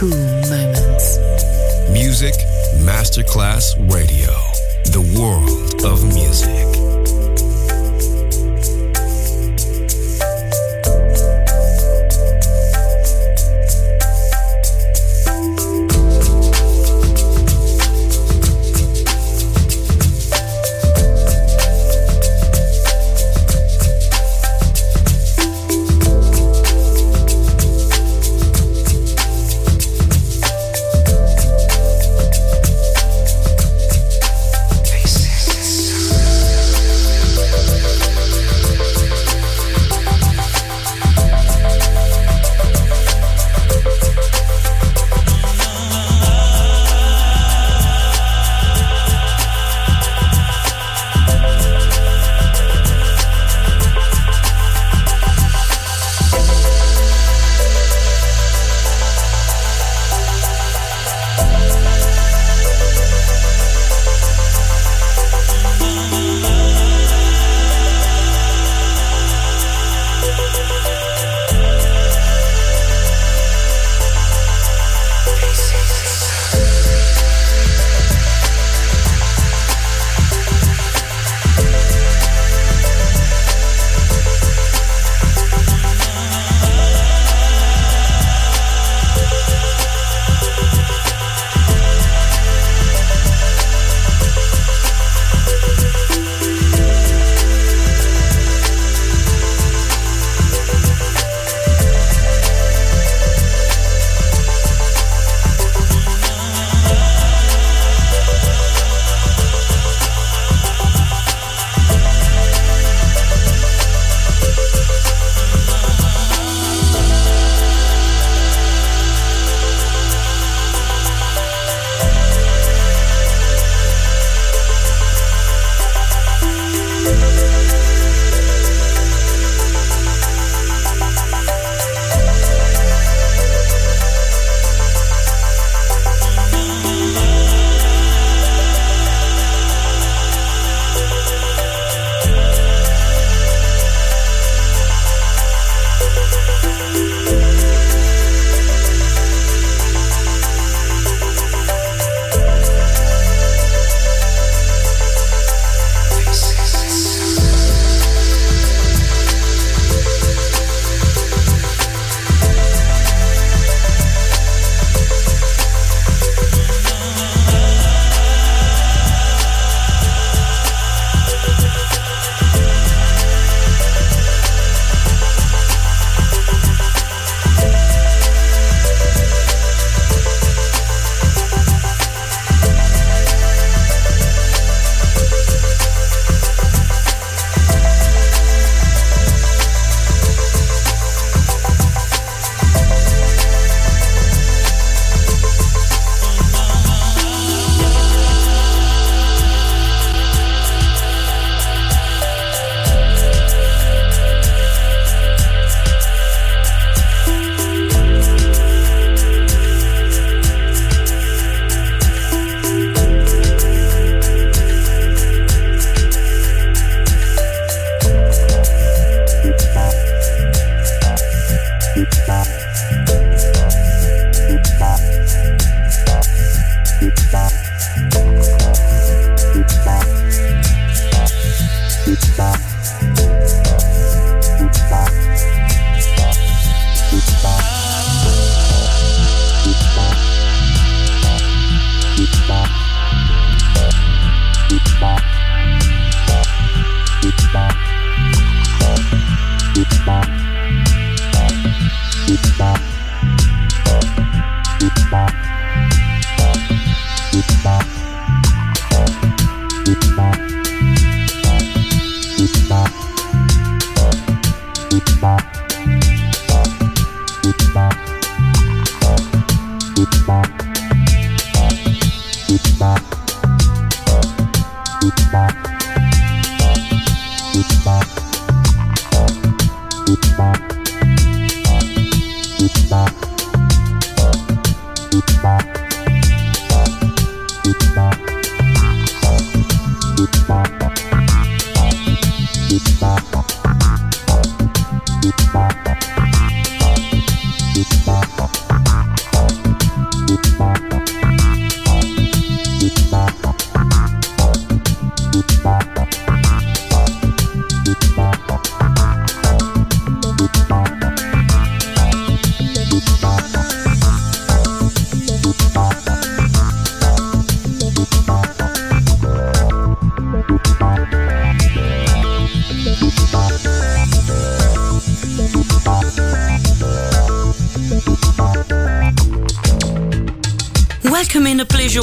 Cool moments. Music Masterclass Radio, the world of music.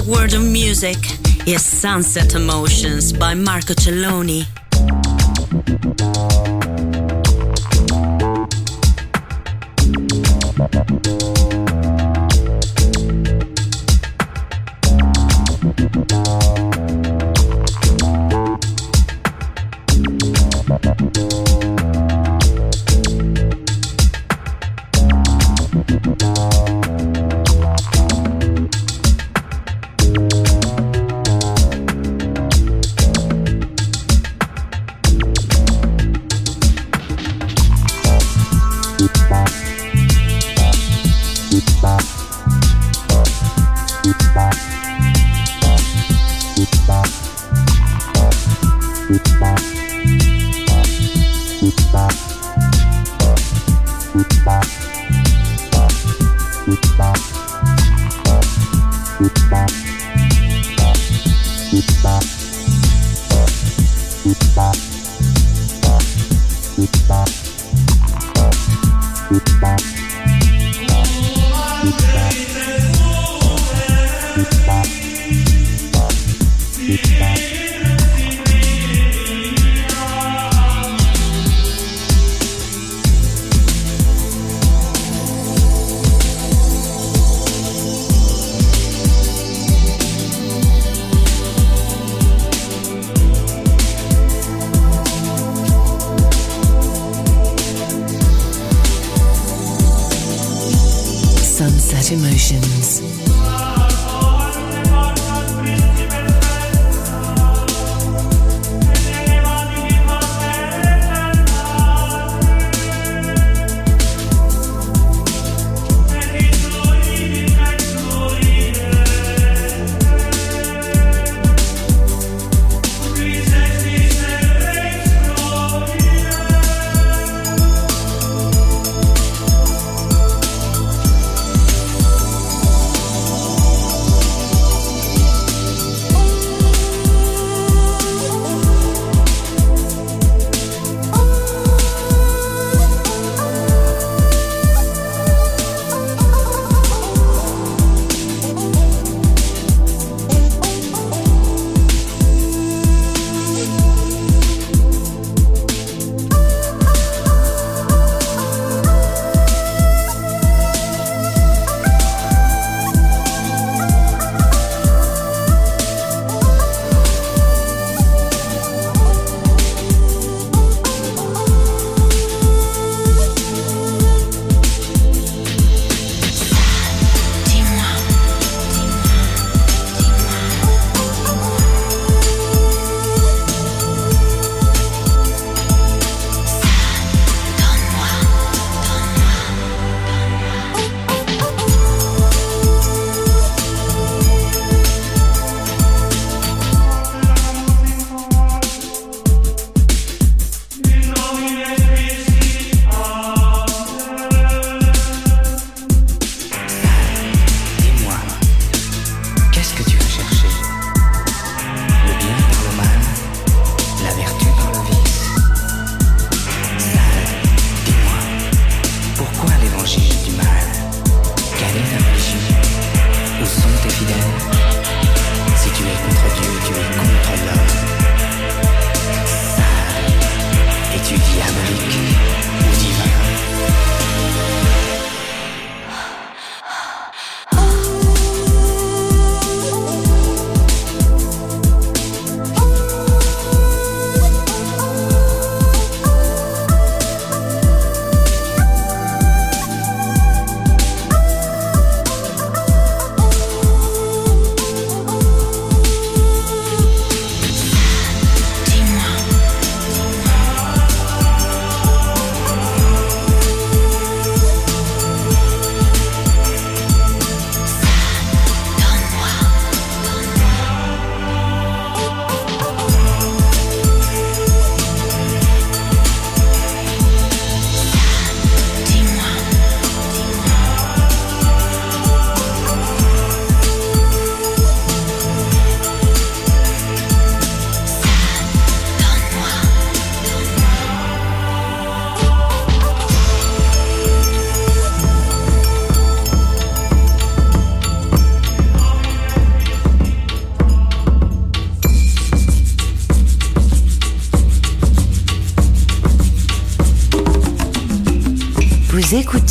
World of music is Sunset Emotions by Marco Celloni. Sunset Emotions.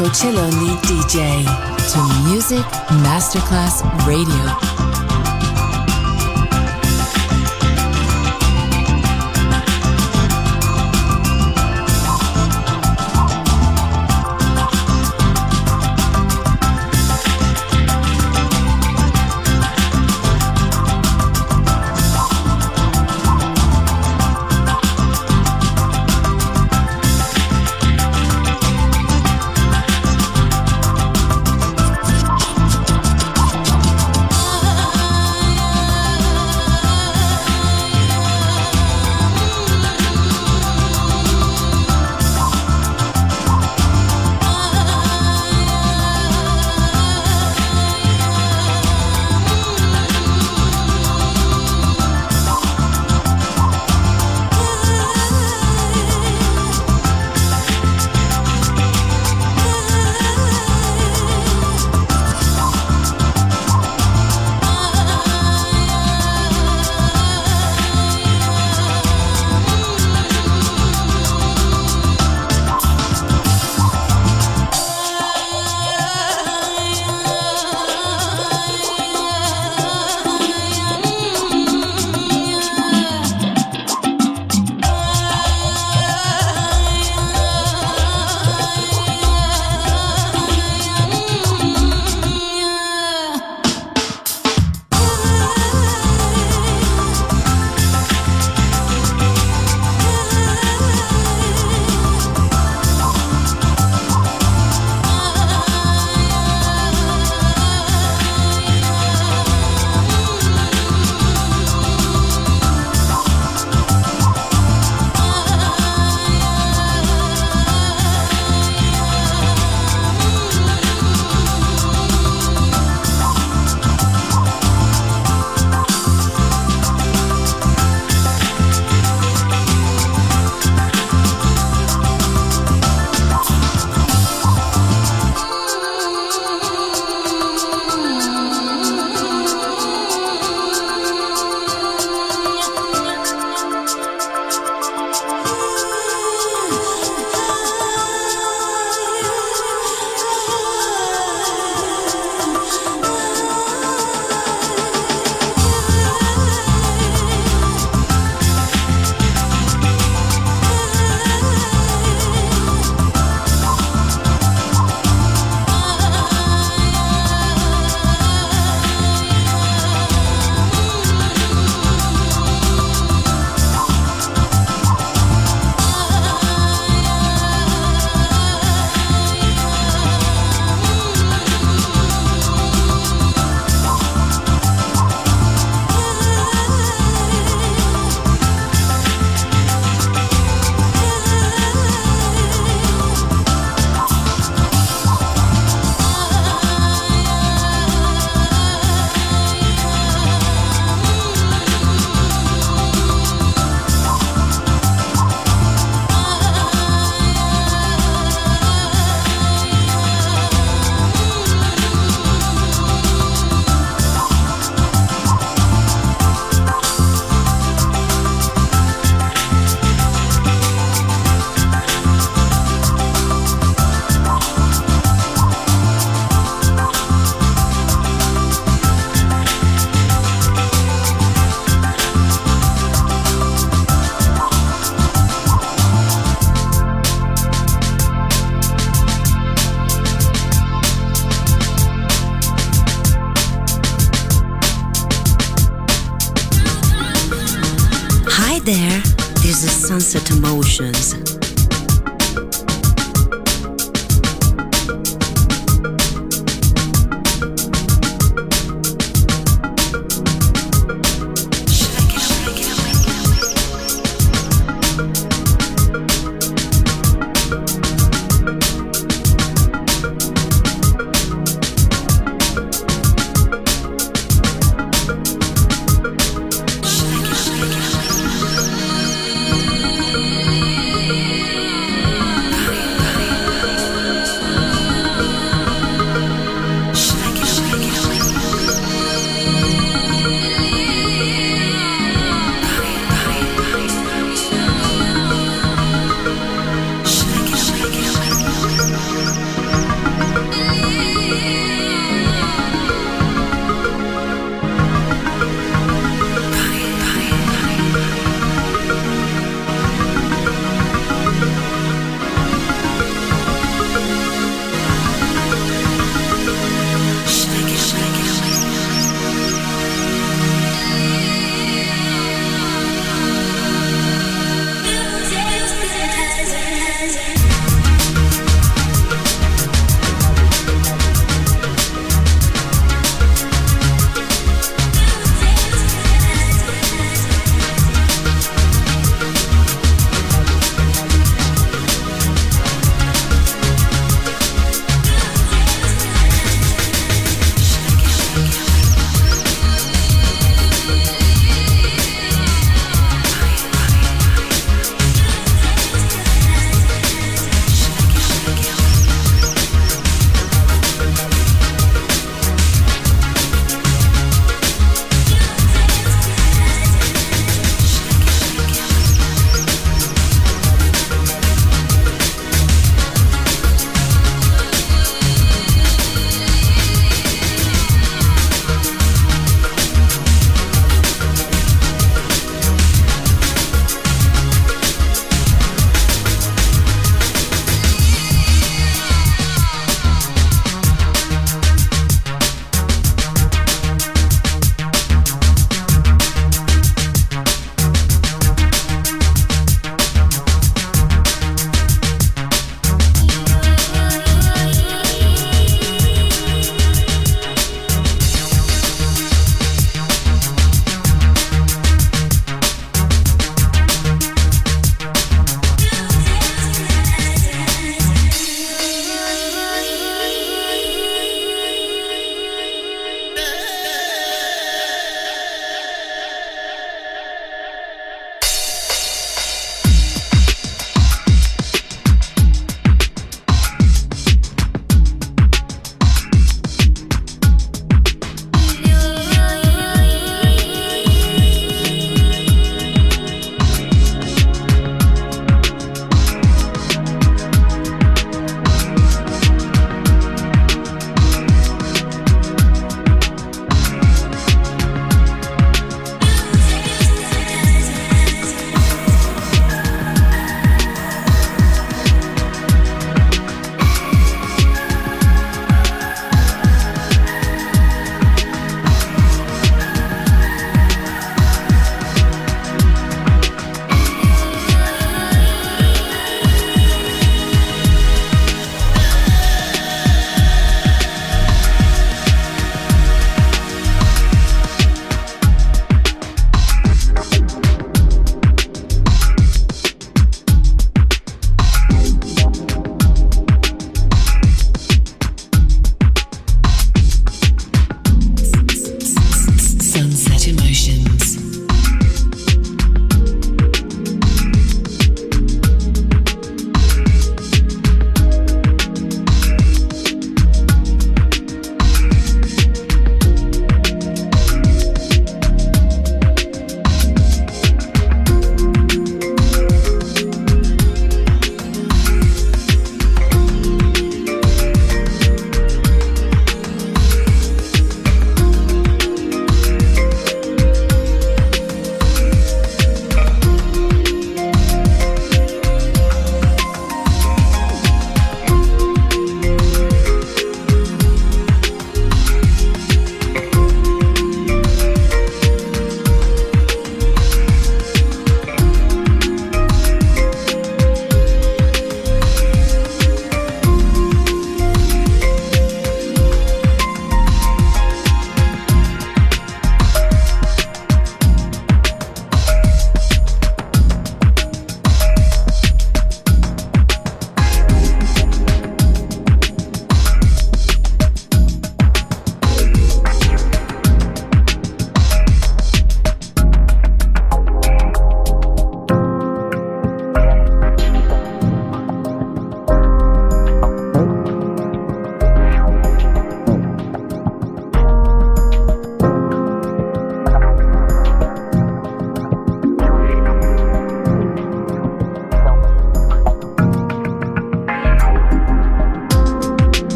Marco Celloni DJ to Music Masterclass Radio.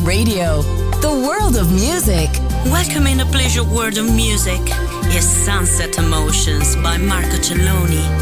Radio, the world of music. Welcome in the pleasure world of music is Sunset Emotions by Marco Celloni.